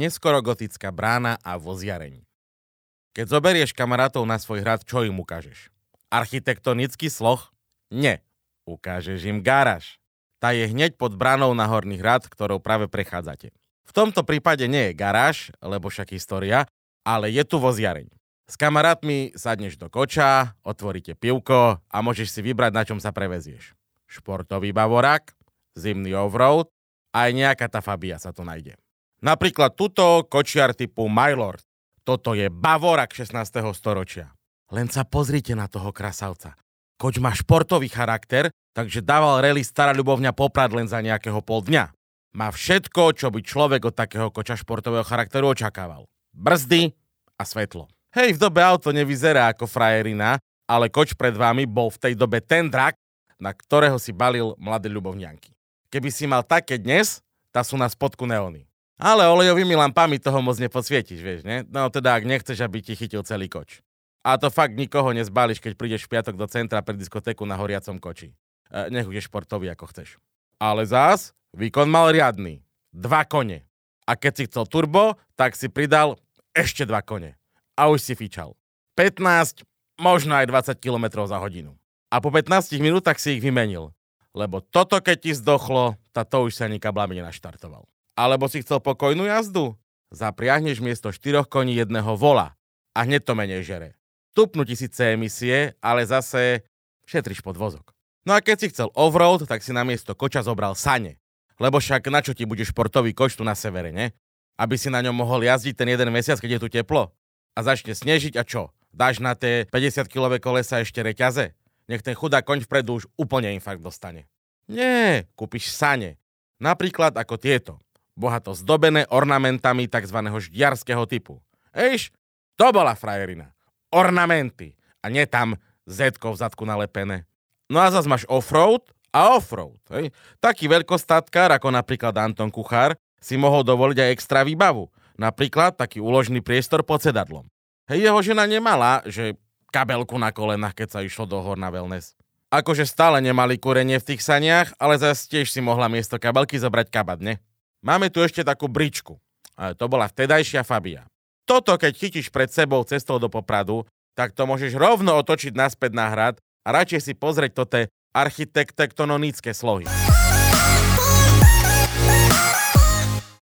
neskoro brána a voziareň. Keď zoberieš kamarátov na svoj hrad, čo im ukážeš? Architektonický sloh? Nie. Ukážeš im garáž. Tá je hneď pod bránou na Horný hrad, ktorou práve prechádzate. V tomto prípade nie je garáž, lebo však história, ale je tu voziareň. S kamarátmi sadneš do koča, otvoríte pivko a môžeš si vybrať, na čom sa prevezieš. Športový bavorák, zimný offroad, aj nejaká tá Fabia sa tu nájde. Napríklad tuto kočiar typu Mylord. Toto je Bavorak 16. storočia. Len sa pozrite na toho krasavca. Koč má športový charakter, takže dával rally stará ľubovňa poprad len za nejakého pol dňa. Má všetko, čo by človek od takého koča športového charakteru očakával. Brzdy a svetlo. Hej, v dobe auto nevyzerá ako frajerina, ale koč pred vami bol v tej dobe ten drak, na ktorého si balil mladé ľubovňanky. Keby si mal také dnes, tá sú na spodku neóny. Ale olejovými lampami toho moc nepodsvietiš, vieš, ne? No teda, ak nechceš, aby ti chytil celý koč. A to fakt nikoho nezbališ, keď prídeš v piatok do centra pre diskotéku na horiacom koči. E, nech už je športový, ako chceš. Ale zás, výkon mal riadny. Dva kone. A keď si chcel turbo, tak si pridal ešte dva kone. A už si fičal. 15, možno aj 20 km za hodinu. A po 15 minútach si ich vymenil. Lebo toto, keď ti zdochlo, tá to už sa ani kablami nenaštartoval. Alebo si chcel pokojnú jazdu? Zapriahneš miesto 4 koní jedného vola a hneď to menej žere stupnú tisíce emisie, ale zase šetriš podvozok. No a keď si chcel offroad, tak si na miesto koča zobral sane. Lebo však na čo ti bude športový koč tu na severe, ne? Aby si na ňom mohol jazdiť ten jeden mesiac, keď je tu teplo. A začne snežiť a čo? Dáš na tie 50-kilové kolesa ešte reťaze? Nech ten chudá koň vpredu už úplne infarkt dostane. Nie, kúpiš sane. Napríklad ako tieto. Bohato zdobené ornamentami tzv. ždiarského typu. Ejš, to bola frajerina ornamenty a nie tam z v zadku nalepené. No a zase máš offroad a offroad. Hej. Taký veľkostatkár ako napríklad Anton Kuchár si mohol dovoliť aj extra výbavu. Napríklad taký úložný priestor pod sedadlom. Hej, jeho žena nemala, že kabelku na kolenách, keď sa išlo do hor na wellness. Akože stále nemali kúrenie v tých saniach, ale zase tiež si mohla miesto kabelky zobrať kabat, ne? Máme tu ešte takú bričku. Ale to bola vtedajšia Fabia toto, keď chytíš pred sebou cestou do Popradu, tak to môžeš rovno otočiť naspäť na hrad a radšej si pozrieť toto architektononické slohy.